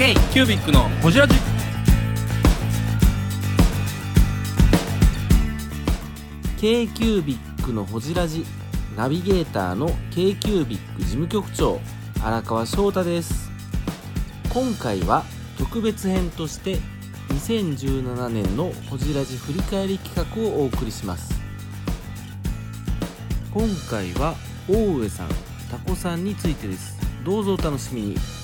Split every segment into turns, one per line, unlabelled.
K キュービックのホジラジ。
k q u b i c のほじラジ。ナビゲーターの k q u b i c 事務局長。荒川翔太です。今回は特別編として2017年のほじラジ振り返り企画をお送りします。今回は大上さんタコさんについてです。どうぞお楽しみに。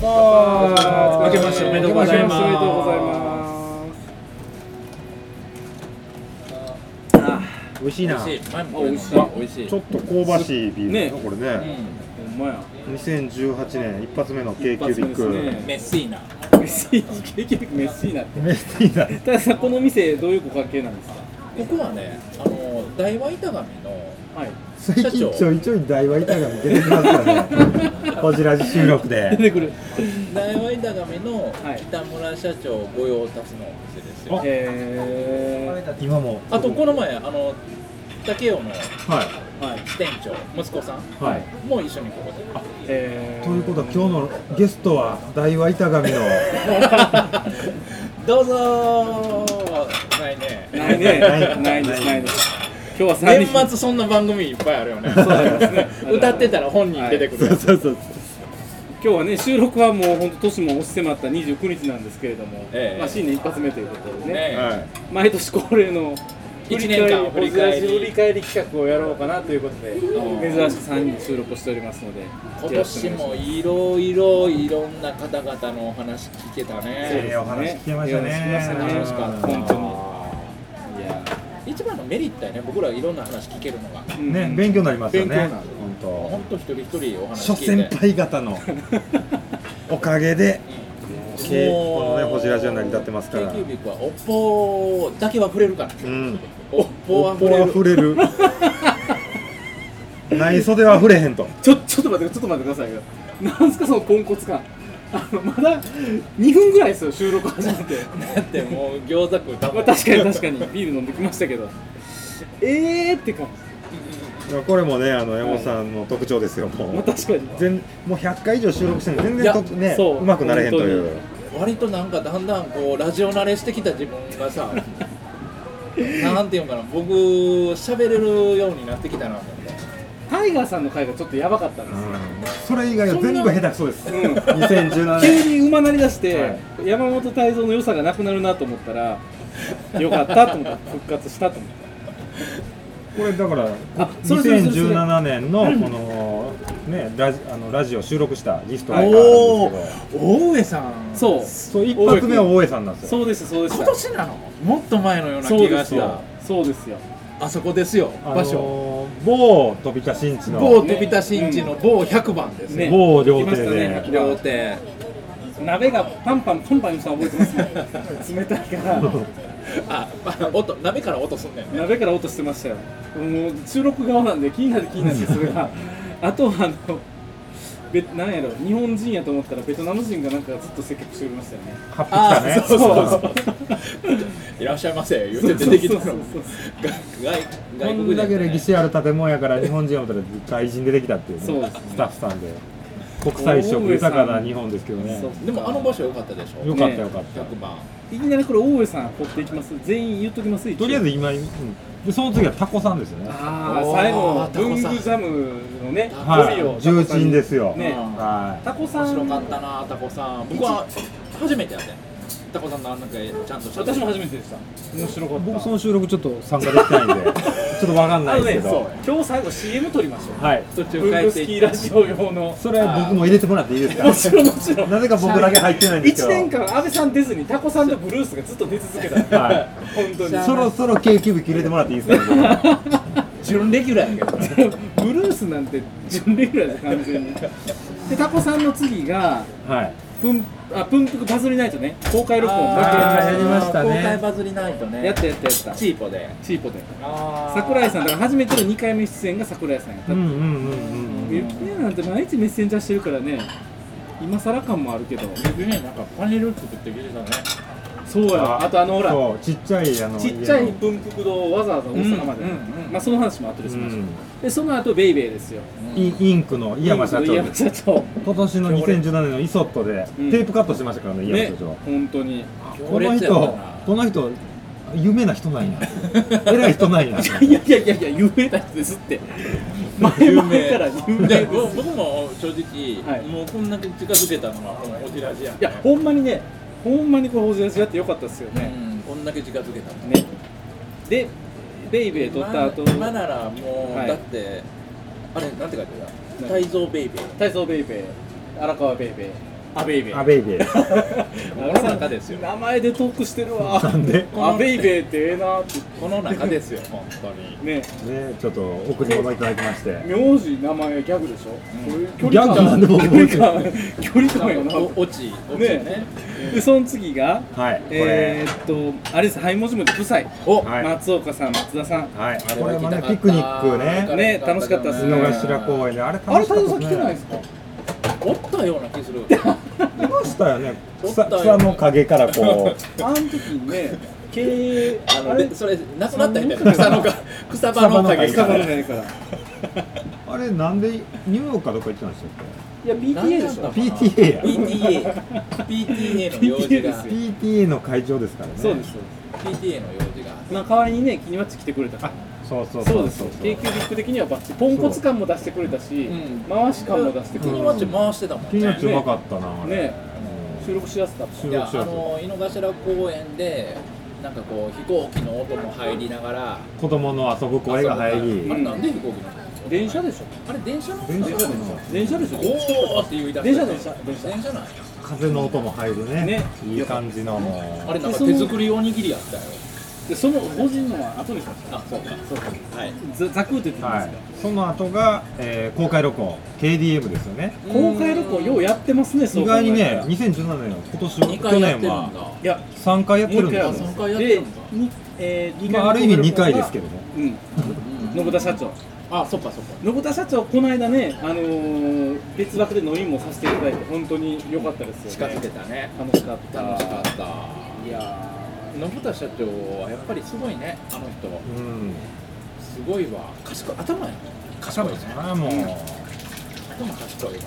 明けましておめでとうございます。
おめでとうございます。美味しいな。
美味しい。
美味しい。ちょっと香ばしいビールだ
ね
なこれ
う
ね
んほんまや。
2018年一発目の k キュービック
メッシーナ。
メッシー結局メッシーなって。
メスティーナ。
たださんこの店どういうご関係なんですか？
ここはねあの大和板神の
はい。
最近ちょいちょい大和板が出てきますからね。こちら収録で。
出てくる。
大和板神の
はい。
北村社長御用達のお店ですよ、
へ
今も。
あとこの前あの竹雄の
はい。
ーはい。
支店長息子さん
はい。
も一緒にここで。
えー。
ということは今日のゲストは大和板神の
どうぞー。ないね。
ないね。
ない
ないですないです。今日は三
年
人
末そんな番組いっぱいあるよね。
そうですね。
歌ってたら本人出てくる。やつ、
そうそう
今日はね収録はもう本当年も押し迫った29日なんですけれども、
ええ。
まあ新年一発目ということでね。
ね
は
毎年恒例の
一年間振り返り。
振り返り企画をやろうかなということで
うん。
珍しく3人で収録をしておりますので
今年もいろいろいろんな方々のお話聞けた
い
ね。
ええお話聞けましたね。
いや聞きましたね。
楽しかった。
本当に。いや。
一番のメリットやね僕らいろんな話聞けるのが。
うん
ね勉強になりますよね。
勉強になる
本
本当一人一人お話
当諸
聞いて。
先輩方のおかげで けこのね、ホジラジオ成り立ってますから。
k キュービックはおっぽだけは触れる。から
うん
おっぽは
おっぽ
触れる。
内袖は触れへんと。
ちょちょっと待ってちょっと待ってくださいよ。なんすかそのポンコツ感。あのまだ2分ぐらいですよ収録始めて。
だってもう餃子食うた
まあ確かに確かに。ビール飲んできましたけど。えーって感
これもねあの山本さんの特徴ですよも
じまあ
う
確かに。
全もう100回以上収録してるのに全然とね
そう。
うまくなれへんという。
割となんかだんだんこうラジオ慣れしてきた自分がさ なんていうのかな僕喋れるようになってきたなと思って。
タイガーさんの回がちょっとやばかったんですよ、
それ以外は全部下手くそです。
うん。
2017
急
年。
に馬なりだして、
はい。
山本泰造の良さがなくなるなと思ったらよかったと思った。復活したと思った
これだから
あそれそれそれそれ。
2017年のこのねラジあのラジオ収録したリストがあ
はい
るんですけど。
大上さん。
そう。
そう一発目は大江さんなんですよ。
そうですそうです。
今年なの？もっと前のような
そう
気がした。
ですよ。そうですよ。
あそこですよ。
あ
場所。
某飛び田新地の。
某飛び田新地の某100番ですね
ね。
某料亭で。
ね
料亭。
鍋がパンパンパンパンしたの覚えてますね。冷たいから
ああ音鍋から音すんねんね。
鍋から音してましたよ。もう収録側なんで気になって気になってそれが。あとはあのべなんやろ日本人やと思ったらベトナム人がなんかずっと接客しておりましたよね。
ハッピー来たね。
そうそうそう いらっしゃいませ言って出てきた。の
そうそうそう。
外
こ
外
ん
国人ね
だけ歴史ある建物やから日本人をったら外人出てきたっていうね。
そうです。ね
スタッフさんで。国際色豊かな日本ですけどね。
でもあの場所良かったでしょ？
よかった
ね
よかった、
100番
いきなりこれ大上さん掘っていきます？全員言っときます？
とりあえず今、うん。でその次はタコさんですよね。
ああ最後
タコさん。
文具ジャムのね
はい。重鎮ですよ。
ね。
は
タコさん。
面白かったなタコさん。僕は初めてやってんタコさんのあんなちゃんとした。
私も初めてでした。面白かった。
い僕その収録ちょっと参加できてないんで ちょっとわかんないですけど、
ね今日最後 CM 撮りましょう。
はい。
途中帰って
スキーラジオ用の。
それ僕も入れてもらっていいですか？
もちろん。もちろん。
なぜか僕だけ入ってないんですけ
1
ど
年間安倍さん出ずにタコさんとブルースがずっと出続けた。
はい。
本当に。
そろそろ k キュービック入れてもらっていいですか、
準レギュラーやけど
ブルースなんて準レギュラーです完全に。でタコさんの次が
はい
プンあプンプクバズりナイトね公開録音もう一回
あーやりましたね。
公開バズりないとね。
やったやったやった。
チーポで。
チーポで。
あ
桜井さんだから初めての2回目出演が桜井さんやった
うんうんうんうん
ゆきねなんて毎日メッセンジャーしてるからね。今更感もあるけど。
逆になんかパネル作ってきてたね
そうや。あとあのほら。
ちっちゃいあの
ちっちゃい文福堂をわざわざ大阪まで、
うんうんうん。
まあその話も後でしましょう、
うん。
でその後ベイベーですよ。
インインクの井山社長
井山社長。
今年の2017年のイソットで
うん。
テープカットしましたからね井山
ね
社長、
本当に。
この人この人有名な人なんや。偉い人なんや。
いやいやいやいや有名な人ですって。前々から有名。
で僕僕も正直、
はい。
もうこんだけ近づけたのはこのオジラジやん
いやほんまにねほんまにこれホジラジやってよかったですよね、
うん、こんだけ近づけたの。
ね。でベイベー撮った後。
今今ならもう、
はい。
だってあれなんて書いてた泰造ベイベー
体操ベイベー荒川ベイベーアベイベー。
アベイベー。
この中ですよ。
名前でトークしてるわ。
なんで？
アベイベーってええなって。
この中ですよ本当に。
ね。
ねちょっと贈り物いただきまして。
名字名前ギャグでしょ、
うん。
これ距離感。
ギャグなんで僕覚えてる
距離感。やな
お落ち落ちね。
ね。でその次が
はい
えー、っとあれです。はいもじもじ夫妻
お、
はい。
松岡さん松田さん。
はい。
あれは
これもねピクニックね。
ね楽しかったっす
井
ね
の頭公園で。あれ
あれ
楽しかった
太蔵さん来てないですか？
おったような気する
いましたよね。草草の陰からこ
あの時にね経営
あの
あれ？
でそれなくなったみたいな。草のか 草場の陰
草のないから。
う あれなんでニューヨークかどっか行ってたんでしたっ
いや PTA でしょ
PTA や。
PTA PTA の 用事が。
PTA の会長ですからね。
そうです
PTA の用事が。
まあ代わりにねキニマッチ来てくれた。から
そうそう
そう。ですよ。k q ビック的にはバッチリ。ポンコツ感も出してくれたし、
う。ん
回し感も出してくれた。
国マッチ回してたもん
ピーナッツう。まかったなあれ。
ね。収録しやすかった
収
いやあの井の頭公園でなんかこう飛行機の音も入りながら
子供の遊ぶ声が入り。
あれなんで飛行機なの？
電車でしょ。
あれ電車の？
電車
電車電車でしょ。
おーって言い出
電車電車電車
電車なんや。
風の音も入るね。
ね。
いい感じのもう。
あれなんか手作りおにぎりやったよ
でその法人のは後にしました。
あそうか。そうか。はい。
ざざくって言って
はい
ますか、
その後が、えー公開録音。KDM ですよね。
公開録音ようやってますねそう
意
考えたら。
外にね2017年今年
2
去
回やってるんだ。
年は。
いや。
3回やってるんですよ
もう一回
三回やって
で
るんだ。
にえー、二
まあ、ある意味2回ですけどね。
うん。
うん
信田社長。
あそっかそっか。
信田社長この間ね、あのー、別枠で飲みもさせていただいて本当に良かったですよ、ね、
近づけたね。
楽しかった。
楽しかった。
いや
信田社長はやっぱりすごいねあの人。
うん。
すごいわ。賢い頭や賢いね
ああもう。
頭賢いわ。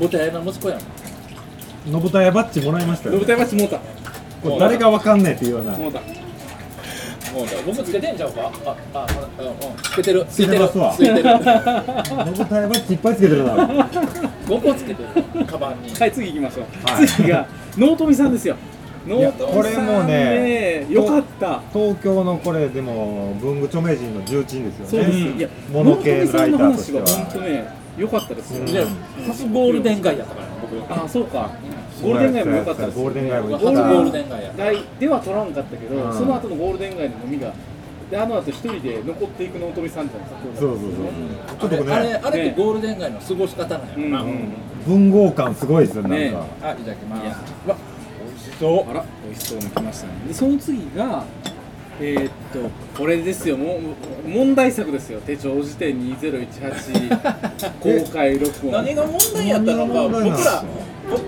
信田屋の息子やもん。
信田屋バッジもらいました
ー
よ、ね、
信田町もうた。
これ誰がわかんねえっていうような。
もうた。
もうだ僕つけてんちゃうか？ああうんうん。つけてる。
つけてますわ。
つけてる。
信田屋バッジいっぱいつけてるな
5個つけてる。カバンに。
はい次行きましょう、
はい。
次が納富さんですよ納
や
富さん
これもね
よかった。
東京のこれでも文具著名人の重鎮ですよね。
そうです、
うん
いや
物系ライターとしては。
納富さんの話は本当ね良かったですよ、
うん。
で初ゴールデン街やったからね僕
あそうか。ゴールデン街も良かったです
ゴールデン街も
初ゴールデン街や
では取らんかったけど、
うん。
その後のゴールデン街の飲みがであの後一人で残っていく納富さんじゃないですか
そうそうそうちょっと
あれ
ね。
あれってゴールデン街の過ごし方なんやろな、
うんうん
文豪感すごいですよなんか、
ね。
あいただきますそう
あら美味しそうに来ましたね。でその次がえーっとこれですよ。もう問題作ですよ。手帳辞典2018公開録音。
何が問題やったのか僕ら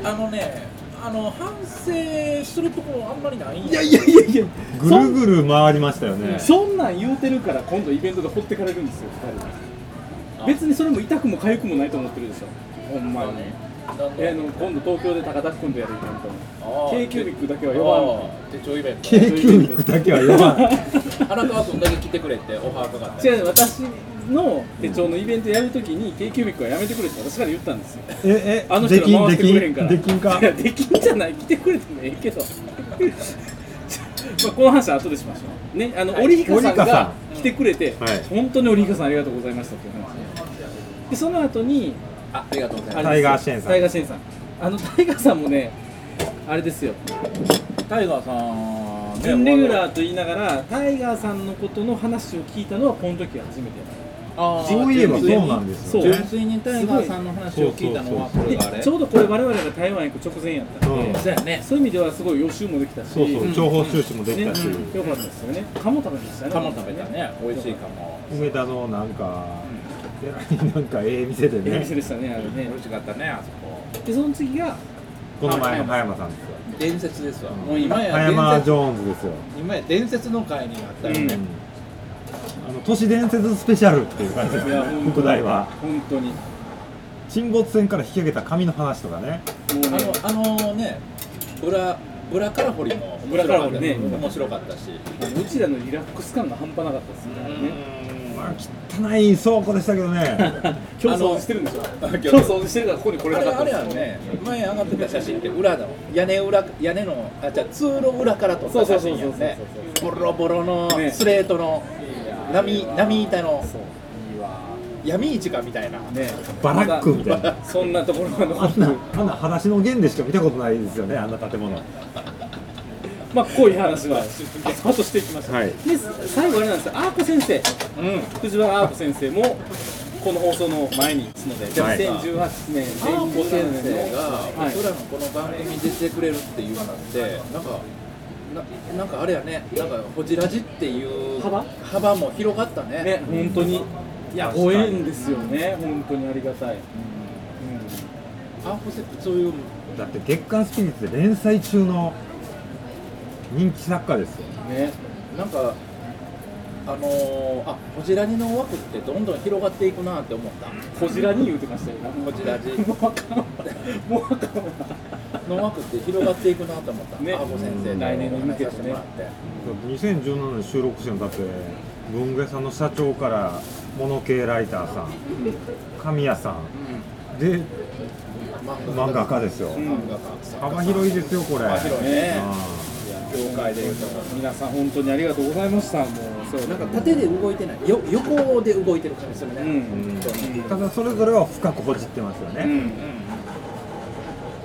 あのねあの反省するところあんまりないん
いやいやいやいや。
ぐるぐる回りましたよね。
そんなん言うてるから今度イベントで掘ってかれるんですよ2人。別にそれも痛くも痒くもないと思ってるでしょ。ほんまに。
なん
えー、の今度東京で高田君とやるイベント k キュービックだけは呼ばん。
手帳イベント。
K キュービックだけは呼ばん。
荒川君だけ来てくれってオファーかかって。
違う私の手帳のイベントやるときに k キュービックはやめてくれって私から言ったんですよ。
ええ
あの人が回してくれへんから。
できんか？
いやできんじゃない。来てくれてもええけど。まあこの話は後でしましょう。ねあの、
はい。
織彦さんが
ん。
来てくれて、
はい。
本当に織彦さんありがとうございましたっていう話でその後に
あありがとうござい
あ
ます。
タイガーシェーンさん。
タイガーシェーンさん。あのタイガーさんもねあれですよ。
タイガーさん
準レギュラーと言いながらタイガーさんのことの話を聞いたのはこの時が初めて。
あー
そういえばそうなんですよね。
純粋にタイガーさんの話を聞いたのは
そう
これがあれ
ちょうどこれ我々が台湾行く直前やったんで、
うん。
そうやね
そういう意味ではすごい予習もできたし。
そうそう、
うん。
情報収集もでき
ね、
たし、
よかったですよね。鴨食べましたね。
鴨食べたね。美味しいかも
梅田のなんかなんかええ店で
いい
ね
店でしたねあれね。
美味しかったねあそこ。
でその次が
この前の葉山さんですよ。
伝説ですわ。もう今や
葉山ジョーンズですよ。
今や伝説の回になったよね、
あの都市伝説スペシャルっていう感じですね副題は。
本当に。も
沈没船から引き上げた紙の話とかね。
うね。
あのあのね裏裏から掘りも
裏から掘りね
面白かったし、
うちらのリラックス感が半端なかったですね
まあ汚い倉庫でしたけどね。
今日掃除してるんでしょ今日掃除してるからここに来れ
あれあれやんね前上がってた写真って裏の屋根裏屋根のあじゃあ通路裏から撮った写真やんね。ボロボロの
ね。
スレートの波波板の。闇市かみたいな。
ね。
バラックみたいな。
そんなところ
あんな
る
あんな裸足の弦でしか見たことないですよねあんな建物
まあこういう話はスパッとしていきました、
はい。
で最後あれなんですよ。アーコ先生。
うん。
藤原アーコ先生もこの放送の前にですので、
はい。
2018年
アーコ先生
2017
が
はい。
僕らのこの番組に出てくれるっていうのってなんかななんかあれやね。なんかホジラジっていう
幅？
幅も広がったね。
ね本当に。いやご縁ですよね。本当にありがたい、
アーコ先生そういう
だって月刊スピリッツで連載中の人気作家ですよ。
うん、ね。
なんかあのー、あホジラジの枠ってどんどん広がっていくなって思った。
こちらに言うてましたよ
ホジラジ
もうあかんわもうあかんわ
の枠って広がっていくなと思った、
ね。
アーコ先生と
来年に向けてね。
お話しさせてもらって
2017年収録してるのだって文具屋さんの社長からモノ系ライターさん神谷さん。で漫画家。ですよ、幅広いですよこれ。
幅広いね。
あ
業界でいうと
皆さん本当にありがとうございました。もうそう
なんか縦で動いてない。よ横で動いてる感じするね、
うん。
ー
本当に
ただそれぞれは深くほじってますよね、
うん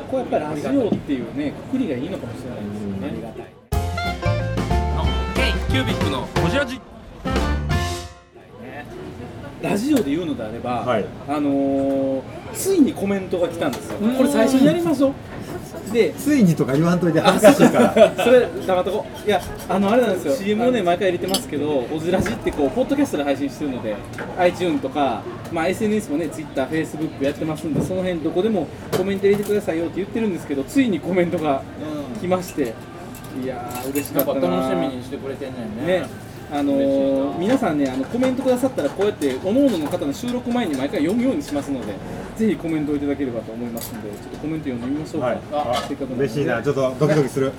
こうやっぱりラジオっていうねくくりがいいのかもしれないですよね、
ありがたい
キュービックのホジラジ
ラジオで言うのであれば、
はい。
あのーついにコメントが来たんですよ。これ最初にやりましょうで
ついにとか言わんといて恥ずかしいから。
それ黙っとこう。いやあのあれなんですよ。CM をね毎回入れてますけど「オジラジ」ってこうポッドキャストで配信してるので iTune とか、まあ、SNS もね TwitterFacebook やってますんでその辺どこでもコメント入れてくださいよって言ってるんですけどついにコメントが来まして。いやー嬉しかったな
楽しみにしてくれてんねんね。
ねあのー皆さんねあのコメントくださったらこうやって各々の方の収録前に毎回読むようにしますのでぜひコメントをいただければと思いますのでちょっとコメント読んでみましょうか、
はい。
あ
せっかく
嬉しいな。ちょっとドキドキする。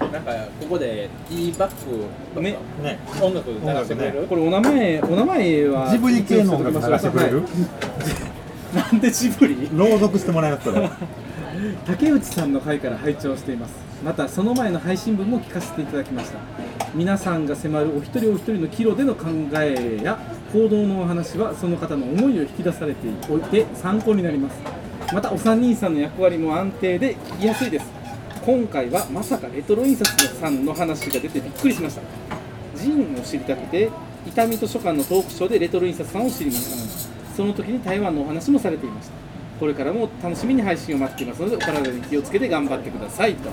なんかここでティーバッグ
ね
ね。
音楽流してくれる、
これお名前お名前は
ジブリ系の音楽流してくれる、
はいなんでジブリ？
朗読してもらいますそれ。
竹内さんの回から拝聴しています。またその前の配信分も聞かせていただきました皆さんが迫るお一人お一人の岐路での考えや行動のお話はその方の思いを引き出されておいて参考になります。またお三人さんの役割も安定で聞きやすいです。今回はまさかレトロ印刷さんの話が出てびっくりしました。ジンを知りたくて伊丹図書館のトークショーでレトロ印刷さんを知りました。その時に台湾のお話もされていました。これからも楽しみに配信を待っていますのでお体に気をつけて頑張ってくださいと。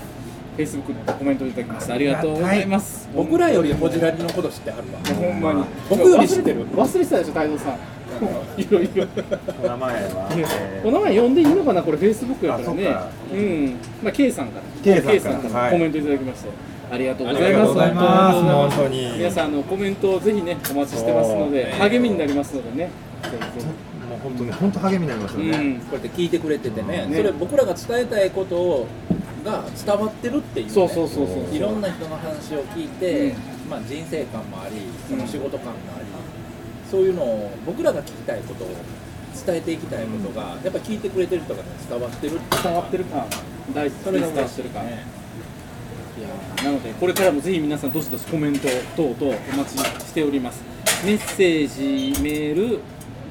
Facebook にコメントいただきました。ありがとうございます。
僕らよりホジラジのこと知ってはるわ。
ほんまに。
僕より知ってる？
忘れてたでしょ太蔵さん。いろいろ。
お名前は、えー。
お名前呼んでいいのかなこれ Facebook やからね。
あそっか。
うん。まあ K さんから。
K さんから。はい。
コメントいただきまして。ありがとうござい
ありが
ます
とうござい
ます。
本当に。皆さんあのコメントをぜひねお待ちしてますので励みになりますのでね。
もう本当ね本当励みになりますよ
ひ、
ね、
うん。
こうやって聞いてくれててね。
ね
それ僕らが伝えたいことが伝わってるっていう、ね、
そうそうそうそう
いろんな人の話を聞いて、まあ、人生観もありその仕事観もあり、そういうのを僕らが聞きたいことを伝えていきたいことが、やっぱ聞いてくれてる人が、ね、伝わってる
伝わってるか。大事
それが
伝わってるか、いやーなのでこれからもぜひ皆さんどしどしコメント等々お待ちしております。メッセージメール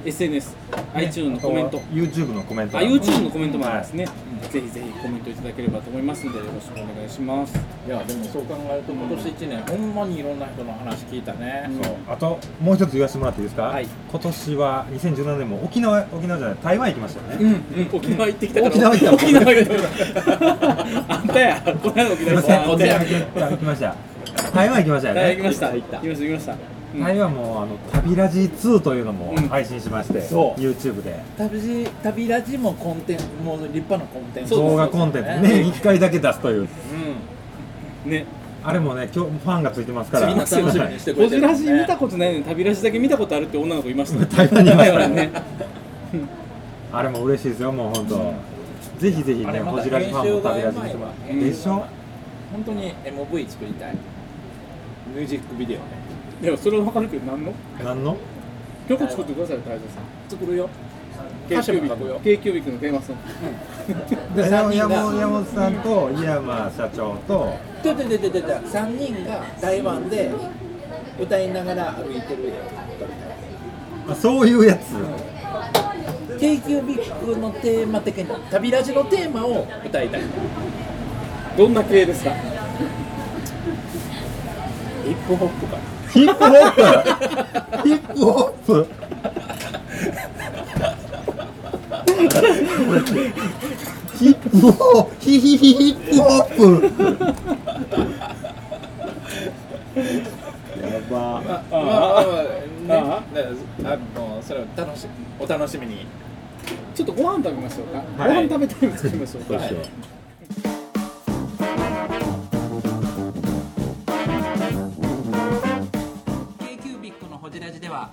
SNS、iTunes のコメント。
YouTube のコメント。
あ YouTube のコメントもありますね、ぜひぜひコメントいただければと思いますのでよろしくお願いします。
いやでもそう考えると今年1年ほんまにいろんな人の話聞いたね、
そう。あともう一つ言わせてもらっていいですか、
はい。
今年は2017年も沖縄沖縄じゃない台湾行きましたよね、
うん、沖縄行ってきたから。
沖縄行った
沖縄行ったあんたやこの間沖縄行った
沖縄行きました。台湾行きましたよね。
台湾行きました
行った行った。
行きました行きました
台湾もあの旅ラジ2というのも
うん。
配信しまして、
そう。
YouTube で。
旅旅ラジもコンテンツもう立派なコンテンツ。
動画コンテンツ
ね
年1回だけ出すという。
う
ね。
あれもね今日ファンがついてますから。
んみんな楽しみにしてくれてる。もんね
し見たことないのに旅ラジだけ見たことあるって女の子いましたね。
台湾にいますから。
ね。
あれも嬉しいですよもう本当、ぜひぜひね
あれまた
こじらじファンも旅ラジ見てもら
編
集がうまいわ
でしょ？
本当に MV 作りたい。ミュージックビデオね
でもそれは分かるけど何の？
何の？
曲作ってください太蔵さん。
作るよ。
k q b i c のテーマソング。
山本さんと井山社長と。
でででででで3人が台湾で歌いながら歩いてる
あそういうやつ
k q b i のテーマ的に旅ラジのテーマを歌いたい
どんな系ですか
ヒップホップか
ヒップホップ。ヒップホップ。ヒップホップ。ヒヒヒヒップホップ。やば
あ
あ
ああね
あ
のそれを楽しお楽しみに
ちょっとご飯食べましょうか、
はい
ご飯食べタイム作りましょうか
どうしよう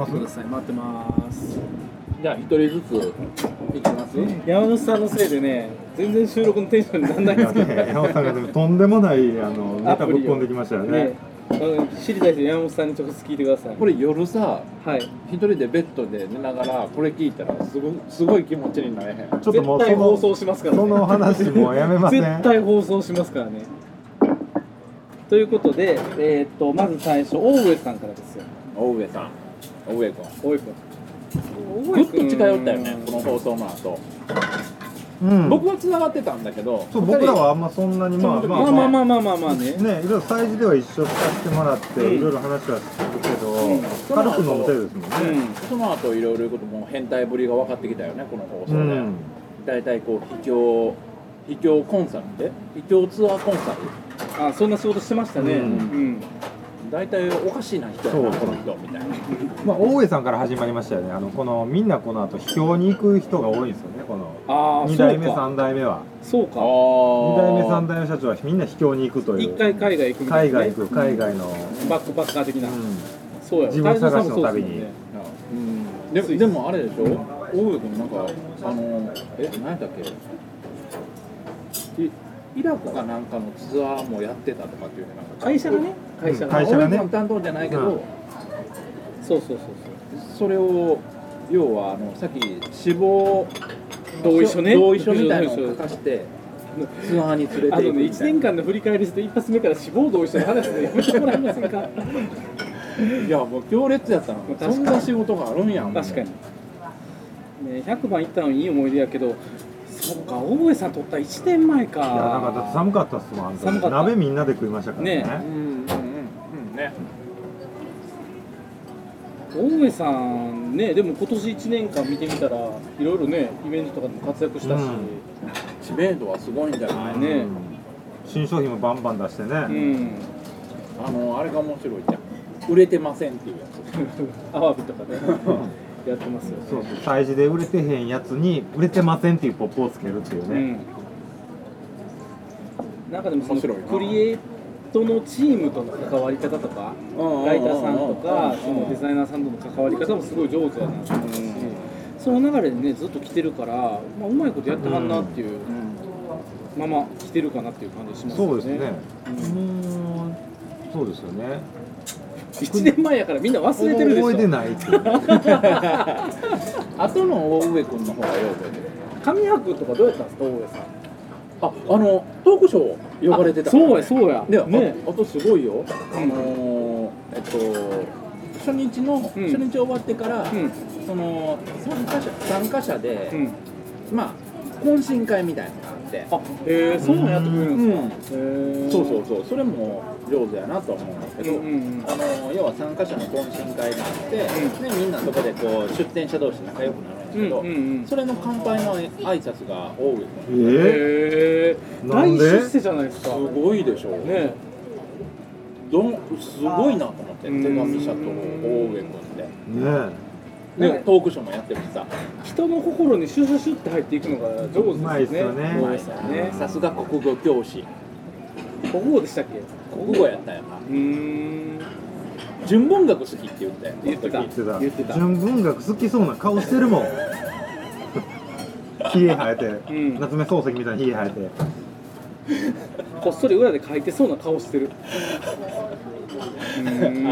ます
ください待ってます。
じゃあ一人ずついきます？
山本さんのせいでね全然収録のテンションにならないんですけど。
ね山本さんがでもとんでもないあのネタぶっ込んできましたよね。
知りたい人山本さんに直接聞いてください。
これ夜さ
はい。
一人でベッドで寝ながらこれ聞いたらすごすごい気持ちになれへん。
ちょっともうそ
絶対放
の
送しますからね。
その話もうやめません
絶対放送しますからね。ということで、えーっとまず最初大上さんからですよ。
大上さん大江君
大江君
ぐっと近寄ったよねこの放送の後。
うん、
僕は繋がってたんだけど
そう僕らはあんまそんなにまあま
まあ。まあまあまあまあまあね。
ねいろいろ催事では一緒させてもらって、
うん。
いろいろ話はするけど、
うん。
軽く飲む程ですもんうねん、
その後いろいろいうことも変態ぶりが分かってきたよねこの放送
うで、
大体こう秘境秘境コンサルで？秘境ツアーコンサル？
あそんな仕事してましたね。
う
うんん、
大体おかしいな人やな。
そう。
この人みたいな。
まあ、大江さんから始まりましたよね。あの、この、みんなこの後、秘境に行く人が多いんですよね。この。
ああ
二代目、
そうか。
三代目は。
そうか。
二代目、三
代
代目社長は、みんな秘境に行くという。
一回海外行くみたいな、ね、
海外行く、海外の。
バックパッカー的な、
うん。
そうや。
自分探しの旅に。
で
でもでもあれでしょ？大上君なんかあのえ何やったっけ？いイラクかなんかのツアーもやってたとかっていうねなんか
会社がね。会社が、
会社がね。
担当じゃないけど、
うん。
そうそうそう
それを要はあのさっき死亡
そう同意書ね。
同意書みたいなのを書かしてツアーに連れて行
あのね1
くみたいな。
年間の振り返りして一発目から死亡同意書の話でやめてもらえませんか？
いやもう強烈やったの
確かに。
そんな仕事があるんやん。
確かに、ね、100番行ったのいい思い出やけどそっか大江さん取った1年前か。
いや、なんかだって寒かったっすもん、あんた
寒かった。
鍋みんなで食いましたからね。
ね。
うんうんうんうんね。
大江さんねでも今年1年間見てみたらいろいろねイベントとかでも活躍したし、
知名度はすごいんじゃない、
ね。
うん。新商品もバンバン出してね。
うん。
あのあれが面白いじゃん。売れてませんっていうやつ。
アワビとかね やってますよ。
そう。そう、催事で売れてへんやつに売れてませんっていうポップをつけるっていうね。
うん、なんかでもそのクリエイトのチームとの関わり方とかライターさんとかそのデザイナーさんとの関わり方もすごい上手だなと思うしその流れでねずっと来てるから、まあ、うまいことやってはんなっていうまま来てるかなっていう感じしますよね。
そうですね。もう、そうですよね。
1年前やからみんな忘れてるでしょ。
覚えてないって。
後の大上君の方がよう覚えてる。
上白とかどうやったんですか大上さん。
ああのトークショー呼ばれてたから、
そうやそうや。
で、
ね。
ああとすごいよ、あのーえっと初日の、
うん。
初日終わってから、
うん。
その参加者参加者で、
うん。
まあ懇親会みたいなのがあって。
あへえそうなんやってくれる
うん。ん
ですかへえ
そうそうそう。それも上手やなとは思うんですけど、
うんうんうん。
あの要は参加者の懇親会があって、でみんなそこでこう出店者同士仲良くなるんですけど、
うんうんうん。
それの乾杯の挨拶が多い
え
へえ大
なんで？
出世じゃないですか
すごいでしょう。
ね
どんすごいなと思って手
うん。
紙社と大上君って。
ね
でトークショーもやってるしさ。
人の心にシュシュシュって入っていくのが上手ですよね
ね。
うまいっすよね。
さすが国語教師
国語でしたっけ？
国語やったんやな。
うーん。
純文学好きって言って
言ってた。
言ってた。
言ってた。
純文学好きそうな顔してるもん。ひげ生えて、
うん。
夏目漱石みたいにひげ生えて。
こっそり裏で書いてそうな顔してる。
あ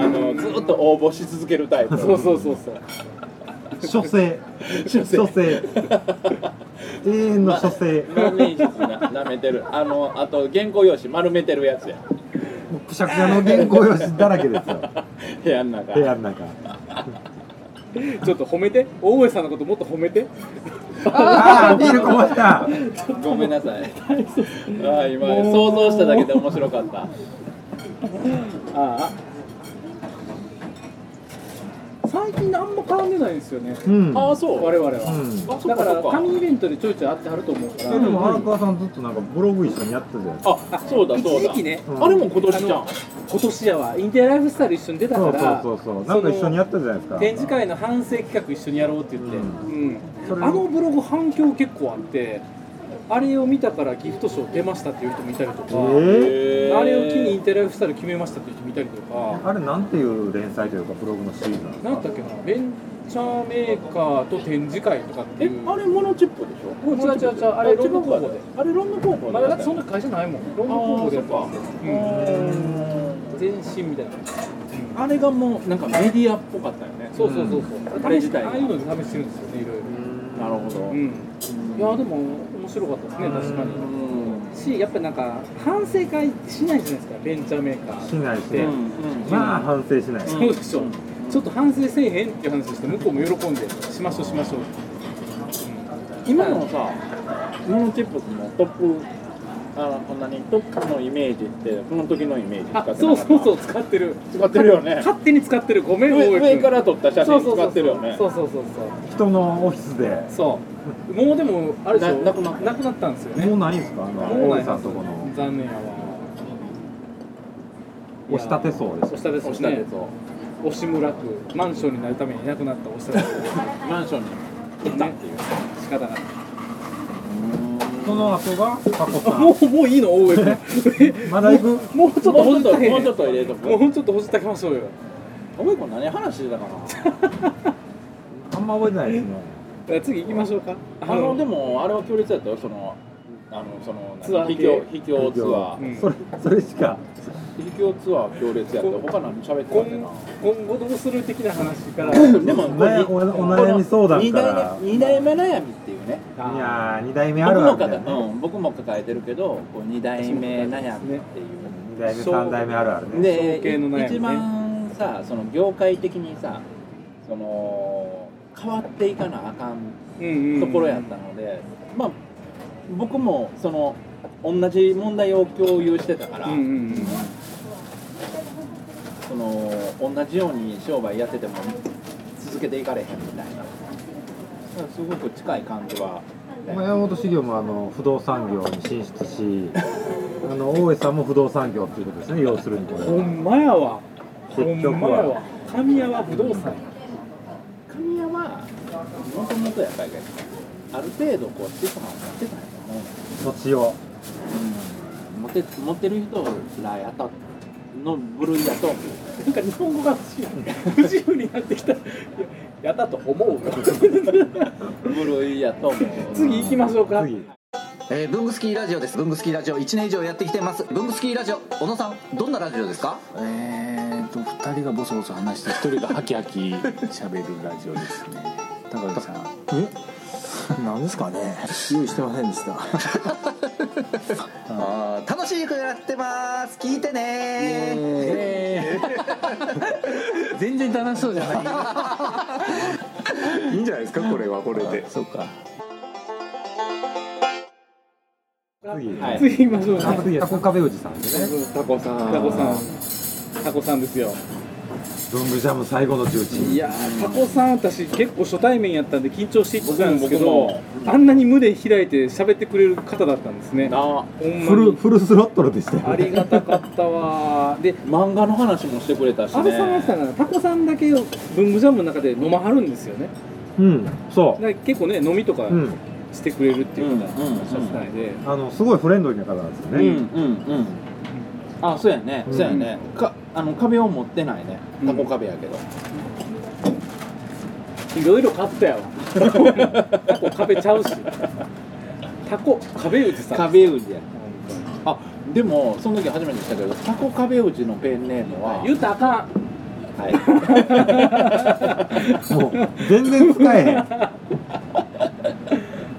のずっと応募し続けるタイプ。
そうそうそうそう。
書生。書生永遠の書生。
万年筆ななめてる。あのあと原稿用紙丸めてるやつや。
もうくしゃくしゃの原稿用紙だらけですよ。
部屋の中。
部屋の中。
ちょっと褒めて。大江さんのこともっと褒めて。
ああビールこぼした。
ごめんなさい。ああ今想像しただけで面白かった。
ああ最近あんま絡んでないんですよね。
うん。
ああそう。
我々は、だから紙イベントでちょいちょい会ってはると思うから、
えでも荒川さんずっとなんかブログ一緒にやってたじゃないですか
あそうだそうだ。
一時期ね。
うん。
あれも今年じゃん。
今年やわインテリアライフスタイル一緒に出たから
そうそうそうなんか一緒にやったじゃないですか。
展示会の反省企画一緒にやろうって言って、
う
うん。
それ
あのブログ反響結構あってあれを見たからギフト賞出ましたっていう人もいたりとか、
え
あれを機にインテライフスタイル決めましたっていう人もいたりとか
あれなんていう連載というかブログのシリーズなんですか？
なんだっけなベンチャーメーカーと展示会とかって
え
いう。
あれモノチップでしょ？
もう違う違う違うあれロンドン工房で。
あれロンドン工房
まだだってそんな会社ないもん。ロンドン工房でやってます
あ
うん。全身みたいな。
あれがもうなんかメディアっぽかったよね。
そうそうそうそう、
あれ自体が。
ああいうので試してるんですよねいろいろ。
なるほど。
うん。いやでも面白かったですね確かに。しやっぱなんか反省会しないじゃないですかベンチャーメーカー。
しないし。
で、
まあ反省しない、
そうでしょ、ちょっと反省せえへんっていう話して向こうも喜んでしましょうしましょう。
今のさモノチップのトップあのこんなにトップのイメージってこの時のイメージ使
あ
ってなかった？
そうそうそう使ってる。
使ってるよね。
勝手に使ってる。ごめん
上上から撮った写真
そうそうそう
使ってるよね。
そうそうそう
人のオフィスで。
そうそうもうでもあれでしょ？
ななくなった？
なくなったんですよね。
もうないんですか？あの大江
もうない
さんとこの。
残念やわ。
押し立てそうです
押したてそうね。押村区マンションになるためにいなくなった押したてそう
マンションに。行ったっていう。
仕方ない。
その後がタコさん。
もうもういいの？大江君
まだ行く
もうちょっとほ
もうちょっともうちょっと入れとく。
もうちょっとほじってあげましょうよ。
お前これ何話してたかな？
あんま覚えてないですね
次行きましょうか。
あのでもあれは強烈だったよ。そのあのその
ツアー系。
秘境秘境ツアー。
うん。
それそれしか。
秘境ツアー強烈やって他何喋ってた
今
っけな。
今後どうする的な話から。
でも
おお悩み相談
二代
から
目二代目悩みっていうね。
いやー二代目ある
僕も抱え、
あるだよね
うん、僕も抱えてるけどこう二代目悩みっていう。
二代目三代目あるあるね。
で
ね。
一番さその業界的にさその変わっていかなあかんところやったので、まあ僕もその同じ問題を共有してたから、
うんうんうん。
その同じように商売やってても続けていかれへんみたいな。すごく近い感じは、
まあ山本修行もあの不動産業に進出し あの大江さんも不動産業っていうことですね要するにこれは。
ほんまやわ。ほん
結局は。
まやわ。神谷は不動産
もとやっぱりある程度こう資産を持ってたんやと思う
土地を。
うん。持って持ってる人らやったの部類だと思う。
なんか日本語が不自由。になってきた。いややったと思う
部類やと思う。
次行きましょうか。
次。
えー、ブングスキーラジオです。ブングスキーラジオ。1年以上やってきてます。ブングスキーラジオ。小野さんどんなラジオですか？
えーと2人がボソボソ話して1人がハキハキ喋るラジオですね。高橋さん
え？何ですかね。用意してませんでした。
あー楽しい曲やってます。聞いてね。
全然楽しそうじゃない。
いいんじゃないですかこれはこれで。
そうか。
次、
はい。
次行きましょう。
タコ壁内さんですね。
タコさん。タコさん。タコさんですよ
文具ジャム最後の重鎮
いやータコさん私結構初対面やったんで緊張していってたんですけどあんなに胸開いて喋ってくれる方だったんですね。
な
ほん
フルフルスロットルでしたよ
ありがたかったわー。で
漫画の話もしてくれたし
安倍さんが言ってた
ね
のはタコさんだけ文具ジャムの中で飲まはるんですよね。
うんそ
だから結構ね飲みとか
ううん。
してくれるっていう
うん
かおっしゃってたので、
あのすごいフレンドリーな方なんですよね、
うんうんうんあそうやね、
うん。
そうやね。かあの壁を持ってないね。タコ壁やけど、
いろいろ買ったよタコ壁ちゃうし。タコ壁打ちさ。ん
壁打ちや。あでもその時初めてしたけどタコ壁打ちのペンネームは
言うたらあかん。
はい。
もう全然使えへん、
あ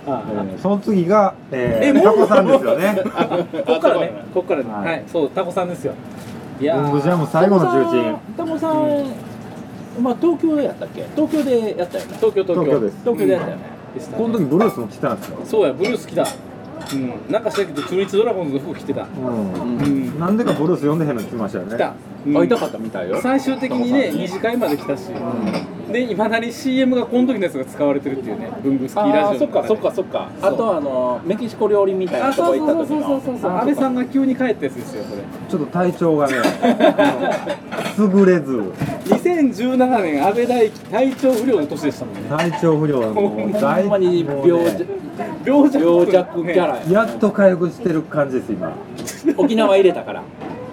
えーその次が、えー、タコさんですよね。
こっからね。こっからね。
はい。
はい、そうタコさんですよ。いや
文具ジャム最後の重鎮。
タコさんまあ東京でやったっけ？東京でやったよね。
東京東京。
です。
東京でやったよね、
この時ブルースも来てたんですよ、
そうやブルース来た。うん。なんかしたけど中日ドラゴンズの服着てた。
うん。
うん。
なんでかブルース呼んでへんのに来ましたよね。
来た、うん
会いたかったみたいよ。
最終的にね二次会まで来たし、でいまだに CM がこの時のやつが使われてるっていうね文具スキーラ
あーそっかそっかそっか。あとあのメキシコ料理みたい
あ
なとこ
そうそう
行った時の。
そうそうそう。そう安倍さんが急に帰ったやつですよこれ。
ちょっと体調がね 優れず。
2017年安倍大輝体調不良の年でしたもんね。
体調不良の
ほんまに
もう
病
ね
病弱
病弱キャラや。
やっと回復してる感じです今。
沖縄入れたから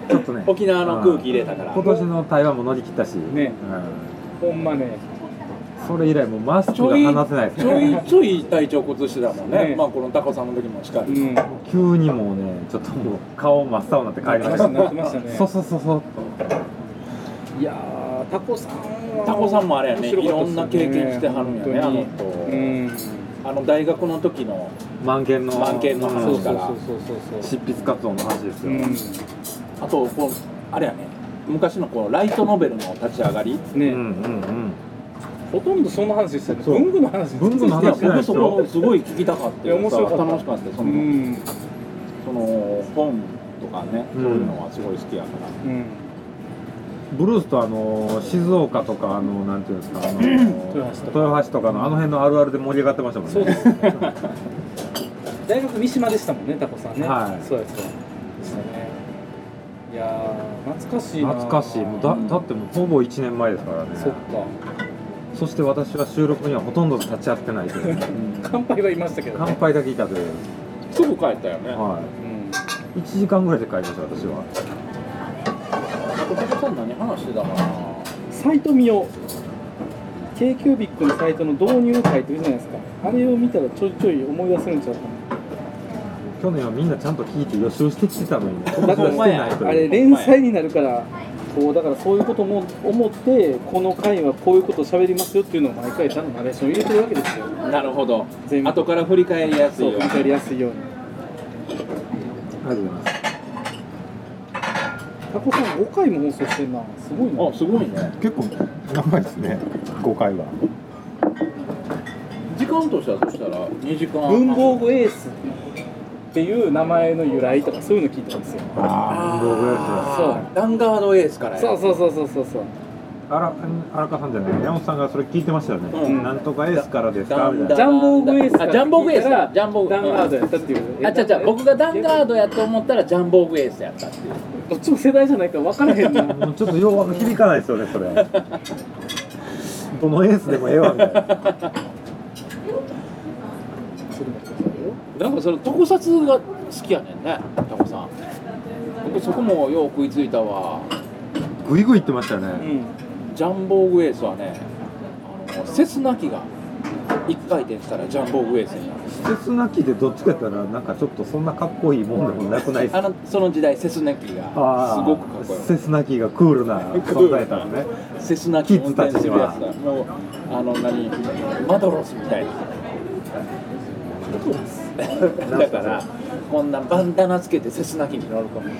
ちょっとね
沖縄の空気入れたから。
今年の台湾も乗り切ったし、
ね。
うん。
ほんまね。
それ以来もうマスクが離せないです
ちょ
ね
いちょい体調崩してたもんね。
ね。
まあこのタコさんの時もしかり、
うん。
急にもうねちょっともう顔真っ青になって帰りました。
ね。
そうそうそうそう。
いやータコさんは
タコさんもあれやねいろんな経験してはるんやねあの人。
うん。
あの大学の時の
満件の
満件の話から
執筆活動の話ですよ、
うん
あとこうあれやね。昔のこうライトノベルの立ち上がり。
ね、
うんうんうん。
ほとんどそんな話でしたね
そう。
文具の話
文具の話
僕そこ
よ
すごい聞きたかった。
いや面白かった。
楽しかった。その,、
うん
その本とかね、
うん。
そういうのはすごい好きやから。
うん。
ブルースとあの静岡とかあのなんていうんですかあの
豊橋とか。
のあの辺のあるあるで盛り上がってましたもんね。
そうです大学三島でしたもんねタコさんね。
はい。
そうでしたねいや。ー懐かしいな。
懐かしい。もうだだってもうほぼ1年前ですからね。
そっか。
そして私は収録にはほとんど立ち会ってないという。
乾杯はいましたけど、
乾杯だけいたという、
すぐ帰ったよね。
は
うん。
い、1時間ぐらいで帰りました私は。
あとタコさん何話してたかな
サイト見よう。K q b i c のサイトの導入書いてるじゃないですか。あれを見たらちょいちょい思い出せるんちゃうか
去年はみんなちゃんと聞いて予習してきてたのにね。今
なだ
年
から
はしてないという。
あれ連載になるからこうだからそういうことも思ってこの回はこういうことを喋りますよっていうのを毎回ちゃんとナレーション入れてるわけですよ。
なるほど。
全部。
後から振り返りやすいように。
そう分かりやすいように。
ありがとうございます。
タコさん5回も放送してんな。すごいな。
あすごいね。
結構長いですね。5回は。
時間としてはそしたら2時間
文房具エースっていう名前の由来とかそういうの聞いてたんですよ。
ああ文房具や
あー。ランガードエースから。や
そうそうそうそうそうそう。
あら荒川さんじゃない。山本さんがそれ聞いてましたよね、
うん。
なんとかエースからですか？
だ
みたいな。
ジャンボーグエース
あジャンボーグエースだ。ジャンボーグ
ダンガードやったっていう。
あちゃちゃ僕がダンガードやと思ったらジャンボーグエースやったっていう。
どっちも世代じゃないから分からへんな。
もうちょっとよう響かないですよねそれ。どのエースでもええわみたいな
なんかその特撮が好きやねんねタコさん。僕そこもよう食いついたわ。
グイグイ言ってましたよね、
うん。
ジャンボーグエースはねあのセスナ機が一回転したらジャンボーグエースになる。
施設なきでどっちかやったらなんかちょっとそんなかっこいいもんでもなくないですか？
あのその時代セスナ機がすごくかっこよかっ
セスナキがクールな存在だったんですね。
たセスナ機運転するやつだ。もうあの何？マドロスみたいな だからこんなバンダナつけてセスナ機に乗る込むね。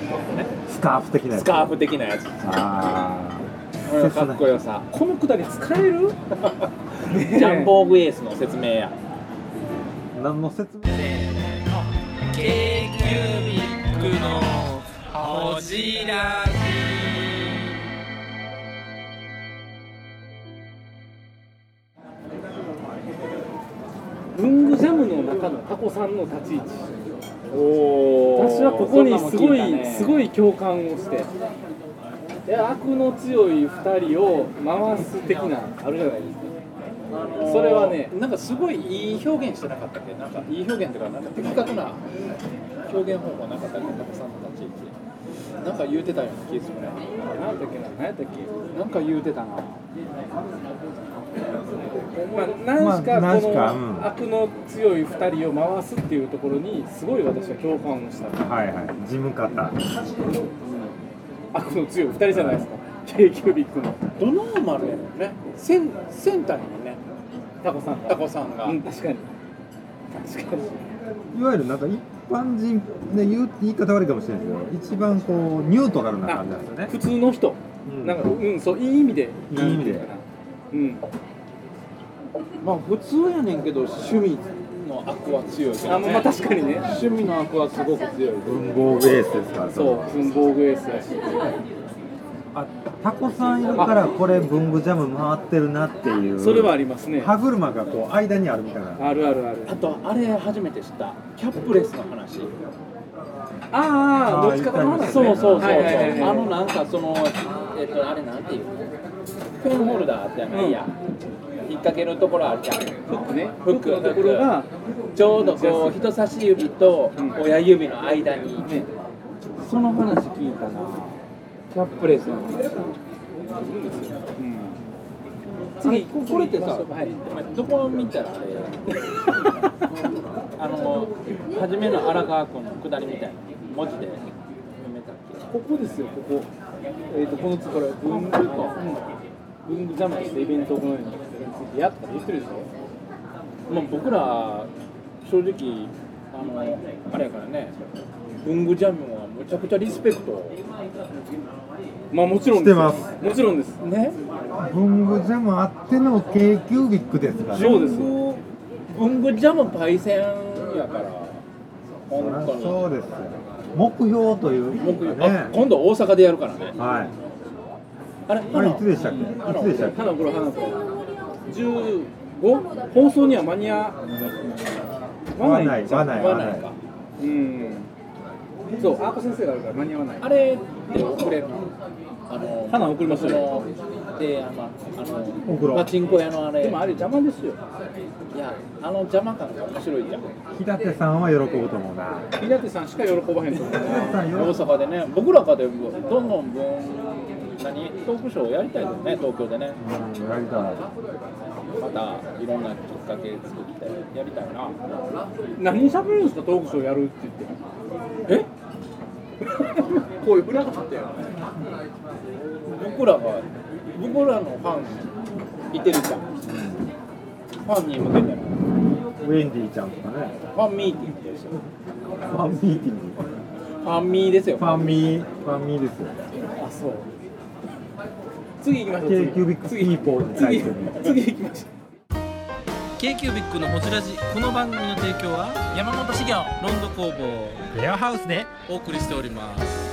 スカーフ的なやつ。
スカーフ的なやつ。
あ
このかっこよさ。
このくだり使える？
ジャンボーグエースの説明や。
あ何の説明
？k q ビックのほじラ
文具ジャムの中のタコさんの立ち位置。
お
私はここにすごい、す
い
ごい共感をして。いや悪の強い2人を回す的なあるじゃないですか。それはね
なんかすごいいい表現してなかったっけ？なんかいい表現とかなんか的確な表現方法なかったっけ？タコさんの立ち位置なんか言うてたような気がするね。
何だっけな何やったっけ？
なんか言うてたな
まあ、何しかこの悪の強い2人を回すっていうところにすごい私は共感をした。
はいはい。事務方。
悪の強い2人じゃないですか。K キュービックの。
ドノーマルやもんね。センセンターにもね。
タコさんが
タコさんが、
うん確かに。確かに。
いわゆるなんか一般人ね言う言い方悪いかもしれないですけど一番こうニュートラルな感じなんですよね。
普通の人、
うん。
なんかうんそういい意味で。
いい意味で
うん。
まあ普通やねんけど趣味の悪は強いけど、ね、
あまあ確かにね。
趣味の悪はすごく強い。
文房具エースですから
そう文房具エースやし。
あタコさんいるからこれ文具ジャム回ってるなっていう。
それはありますね。
歯車がこう間にあるみたいな。
あるあるある。
あとあれ初めて知った。キャップレスの話。
ああどっちかとの話ね
そうそうそうそう、
はいはいはいはい。
あのなんかそのえっとあれなんていうの？ペンホルダーってないや、引っ掛けるところあるじゃん。
フックね。
フック
のところが
ちょうどこう人差し指と親指の間に、
ね。
その話聞いたなキャップレスの話次ここれってさ、どこ見たらあれ あの初めの荒川区の下りみたいな文字で読めたっけ？
ここですよここ。えっ、とこのつこれ文具か文具ジャムとしてイベントを行うようについてやったら言ってるでしょ
まあ、僕ら正直あのあれやからね文具ジャムはむちゃくちゃリスペクト。
まあもちろんです
してます。
もちろんです。
ね？
文具ジャムあっての k キュービックですから
そうです。よ
文具ジャムパイセンやから。本当に。
そうですよ。目標というね。
あ今度大阪でやるからね。
はい
あれ
あれいつでしたっけ？いつでしたっけ？
花黒花黒15放送には間に合わ
わ
なじゃん
ないいわない。
わない。か
うん。そうアート先生があるから間に合わない。
あれって送れるの？あの
花送りますよ。
であのあのパチンコ屋のあれ。
でもあれ邪魔ですよ。
いやあの邪魔感が面白いじゃん。
日立さんは喜ぶと思うな。
平手さんしか喜ばへんと思うな。
大
喜
阪でね僕らかでどんどん分何？トークショーをやりたいですね東京でね。
うんやりたい。
またいろんなきっかけ作ってやりたいな。
何喋るんですかトークショーやるって言って。
え？
こういう裏があったよ
僕らが僕らのファンいてるじゃん。ファンに向けての。
ウェンディちゃんとかね。
ファンミーティングですよ。
ファンミーティング。
ファンミーですよ。
ファンミーファンミーですよ。
あそう次行きましょう
k キュービックピーポ
次次行きましょう。
K q b i c のホジラジこの番組の提供は
山本修行
ロンド工房
レアハウスで
お送りしております